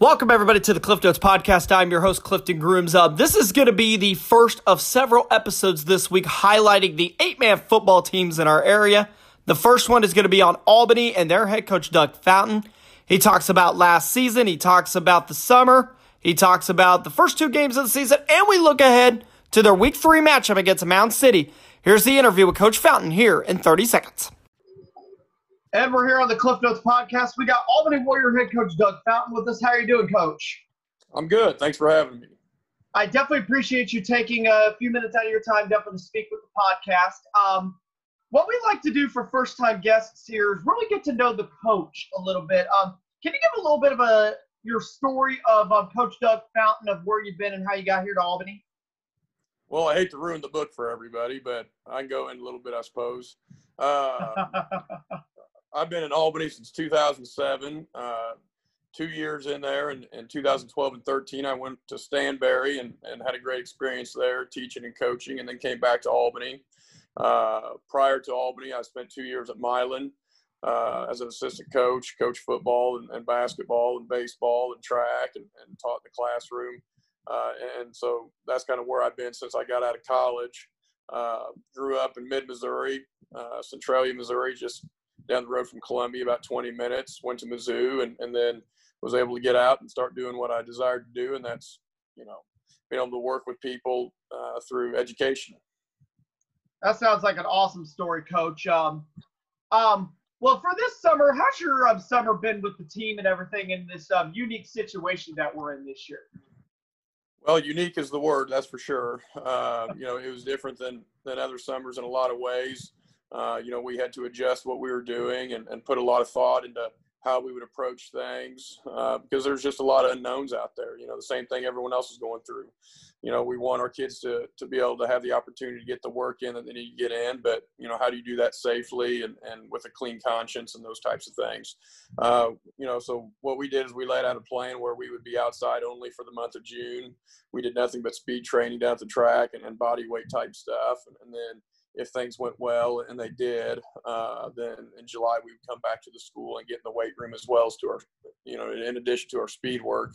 Welcome, everybody, to the Cliff Notes Podcast. I'm your host, Clifton Grooms. Uh, this is going to be the first of several episodes this week highlighting the eight man football teams in our area. The first one is going to be on Albany and their head coach, Doug Fountain. He talks about last season, he talks about the summer, he talks about the first two games of the season, and we look ahead to their week three matchup against Mound City. Here's the interview with Coach Fountain here in 30 seconds. And we're here on the Cliff Notes podcast. We got Albany Warrior head coach Doug Fountain with us. How are you doing, Coach? I'm good. Thanks for having me. I definitely appreciate you taking a few minutes out of your time, definitely to speak with the podcast. Um, what we like to do for first-time guests here is really get to know the coach a little bit. Um, can you give a little bit of a your story of um, Coach Doug Fountain of where you've been and how you got here to Albany? Well, I hate to ruin the book for everybody, but I can go in a little bit, I suppose. Uh, I've been in Albany since 2007. Uh, two years in there, and in 2012 and 13, I went to Stanberry and, and had a great experience there, teaching and coaching, and then came back to Albany. Uh, prior to Albany, I spent two years at Milan uh, as an assistant coach, coach football and, and, basketball and baseball and track, and, and taught in the classroom. Uh, and so that's kind of where I've been since I got out of college. Uh, grew up in mid Missouri, uh, Centralia, Missouri, just down the road from Columbia, about 20 minutes. Went to Mizzou, and, and then was able to get out and start doing what I desired to do, and that's you know being able to work with people uh, through education. That sounds like an awesome story, Coach. Um, um, well, for this summer, how's your um, summer been with the team and everything in this um, unique situation that we're in this year? Well, unique is the word, that's for sure. Uh, you know, it was different than than other summers in a lot of ways. Uh, you know, we had to adjust what we were doing and, and put a lot of thought into how we would approach things uh, because there's just a lot of unknowns out there. You know, the same thing everyone else is going through. You know, we want our kids to to be able to have the opportunity to get the work in that they need to get in, but you know, how do you do that safely and, and with a clean conscience and those types of things? Uh, you know, so what we did is we laid out a plan where we would be outside only for the month of June. We did nothing but speed training down the track and, and body weight type stuff, and, and then if things went well, and they did, uh, then in July we would come back to the school and get in the weight room as well as to our, you know, in addition to our speed work.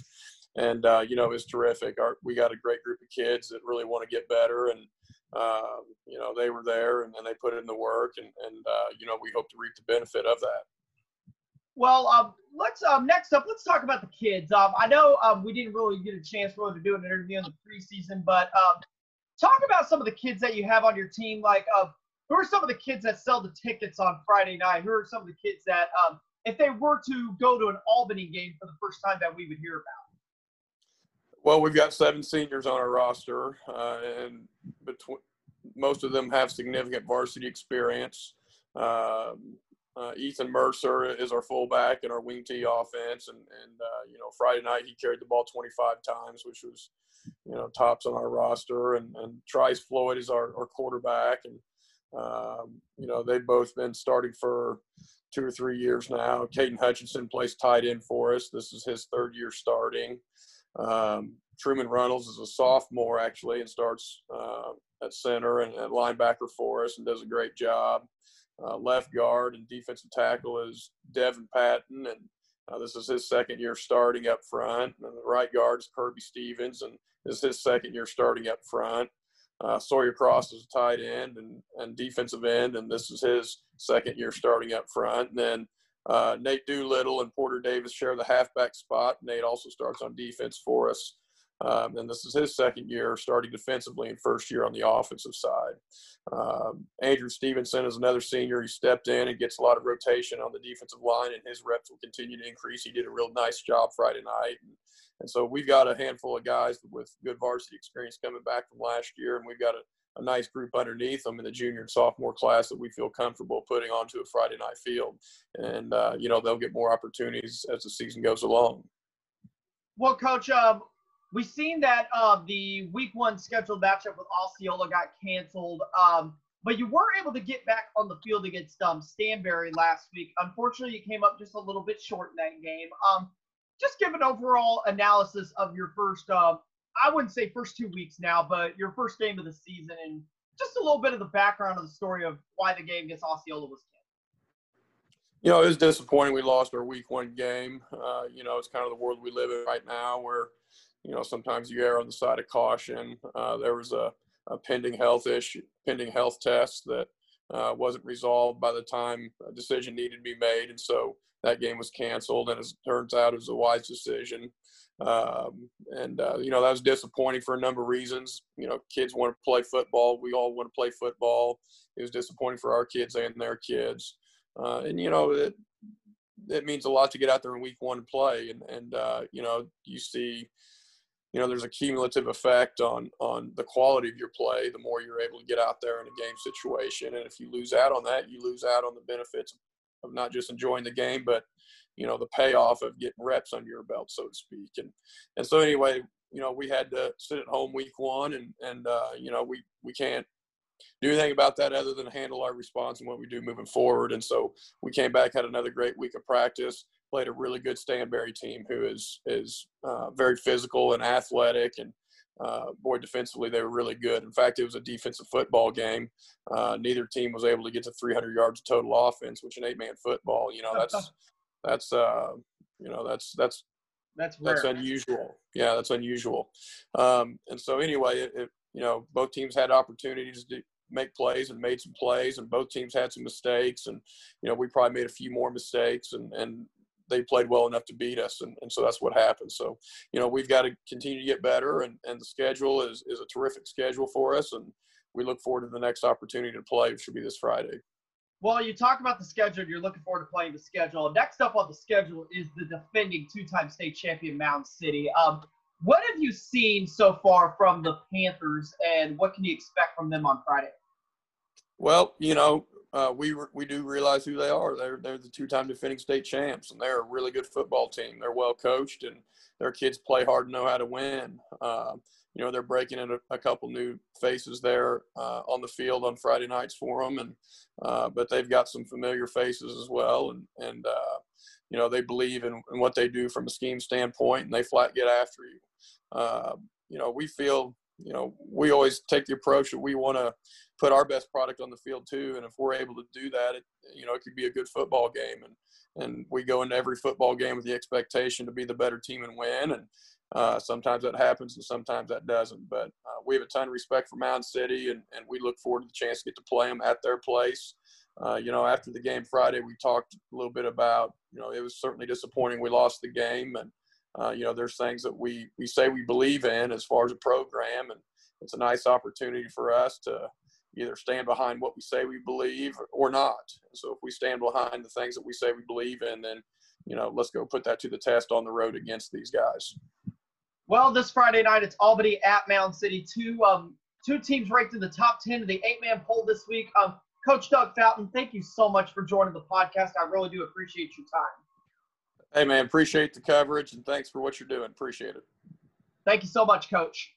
And uh, you know, it was terrific. Our, we got a great group of kids that really want to get better, and uh, you know, they were there and, and, they put in the work, and, and uh, you know, we hope to reap the benefit of that. Well, um, let's um, next up, let's talk about the kids. Um, I know um, we didn't really get a chance really to do an interview in the preseason, but um, talk about some of the kids that you have on your team. Like, uh, who are some of the kids that sell the tickets on Friday night? Who are some of the kids that, um, if they were to go to an Albany game for the first time, that we would hear about? Well, we've got seven seniors on our roster, uh, and between most of them have significant varsity experience. Um, uh, Ethan Mercer is our fullback in our wing tee offense, and and uh, you know Friday night he carried the ball 25 times, which was you know tops on our roster, and and Trice Floyd is our, our quarterback, and um, you know they've both been starting for two or three years now. Caden Hutchinson plays tight end for us. This is his third year starting. Um, Truman Runnels is a sophomore actually and starts uh, at center and at linebacker for us and does a great job. Uh, left guard and defensive tackle is Devin Patton, and uh, this is his second year starting up front. And the right guard is Kirby Stevens, and this is his second year starting up front. Uh, Sawyer Cross is a tight end and, and defensive end, and this is his second year starting up front. And then uh, Nate Doolittle and Porter Davis share the halfback spot. Nate also starts on defense for us. Um, and this is his second year starting defensively and first year on the offensive side. Um, Andrew Stevenson is another senior. He stepped in and gets a lot of rotation on the defensive line, and his reps will continue to increase. He did a real nice job Friday night. And, and so we've got a handful of guys with good varsity experience coming back from last year, and we've got a, a nice group underneath them in the junior and sophomore class that we feel comfortable putting onto a Friday night field. And, uh, you know, they'll get more opportunities as the season goes along. Well, Coach, um, We've seen that uh, the week one scheduled matchup with Osceola got canceled, um, but you were able to get back on the field against um, Stanberry last week. Unfortunately, you came up just a little bit short in that game. Um, just give an overall analysis of your first, uh, I wouldn't say first two weeks now, but your first game of the season and just a little bit of the background of the story of why the game against Osceola was canceled. You know, it was disappointing we lost our week one game. Uh, you know, it's kind of the world we live in right now where, you know, sometimes you err on the side of caution. Uh, there was a, a, pending health issue, pending health test that uh, wasn't resolved by the time a decision needed to be made. And so that game was canceled. And as it turns out, it was a wise decision. Um, and, uh, you know, that was disappointing for a number of reasons. You know, kids want to play football. We all want to play football. It was disappointing for our kids and their kids. Uh, and, you know, it, it means a lot to get out there in week one and play. And, and uh, you know, you see, you know, there's a cumulative effect on on the quality of your play. The more you're able to get out there in a game situation, and if you lose out on that, you lose out on the benefits of not just enjoying the game, but you know the payoff of getting reps under your belt, so to speak. And and so anyway, you know, we had to sit at home week one, and and uh, you know we we can't do anything about that other than handle our response and what we do moving forward. And so we came back, had another great week of practice, played a really good Stanberry team who is is uh, very physical and athletic and. Uh, boy, defensively they were really good. In fact, it was a defensive football game. Uh, neither team was able to get to 300 yards of total offense, which in eight-man football, you know, that's that's uh, you know that's that's that's that's unusual. Yeah, that's unusual. Um, and so anyway, it, it, you know both teams had opportunities to make plays and made some plays, and both teams had some mistakes, and you know we probably made a few more mistakes, and and they played well enough to beat us, and, and so that's what happened. So you know we've got to continue to get better, and and the schedule is is a terrific schedule for us, and we look forward to the next opportunity to play, which should be this Friday. Well, you talk about the schedule. You're looking forward to playing the schedule. Next up on the schedule is the defending two-time state champion Mound City. Um, what have you seen so far from the Panthers, and what can you expect from them on Friday? Well, you know, uh, we we do realize who they are. They're they're the two-time defending state champs, and they're a really good football team. They're well coached, and their kids play hard and know how to win. Uh, you know they're breaking in a, a couple new faces there uh, on the field on Friday nights for them, and uh, but they've got some familiar faces as well, and and uh, you know they believe in, in, what they do from a scheme standpoint, and they flat get after you. Uh, you know we feel you know we always take the approach that we want to put our best product on the field too, and if we're able to do that, it you know it could be a good football game, and and we go into every football game with the expectation to be the better team and win, and uh, sometimes that happens and sometimes that doesn't. But uh, we have a ton of respect for Mound City, and, and we look forward to the chance to get to play them at their place. Uh, you know, after the game Friday, we talked a little bit about, you know, it was certainly disappointing we lost the game. And, uh, you know, there's things that we, we say we believe in as far as a program. And it's a nice opportunity for us to either stand behind what we say we believe or not. So if we stand behind the things that we say we believe in, then, you know, let's go put that to the test on the road against these guys. Well, this Friday night it's Albany at Mound City. Two um two teams ranked in the top ten of the eight man poll this week. Um, Coach Doug Fountain, thank you so much for joining the podcast. I really do appreciate your time. Hey man, appreciate the coverage and thanks for what you're doing. Appreciate it. Thank you so much, Coach.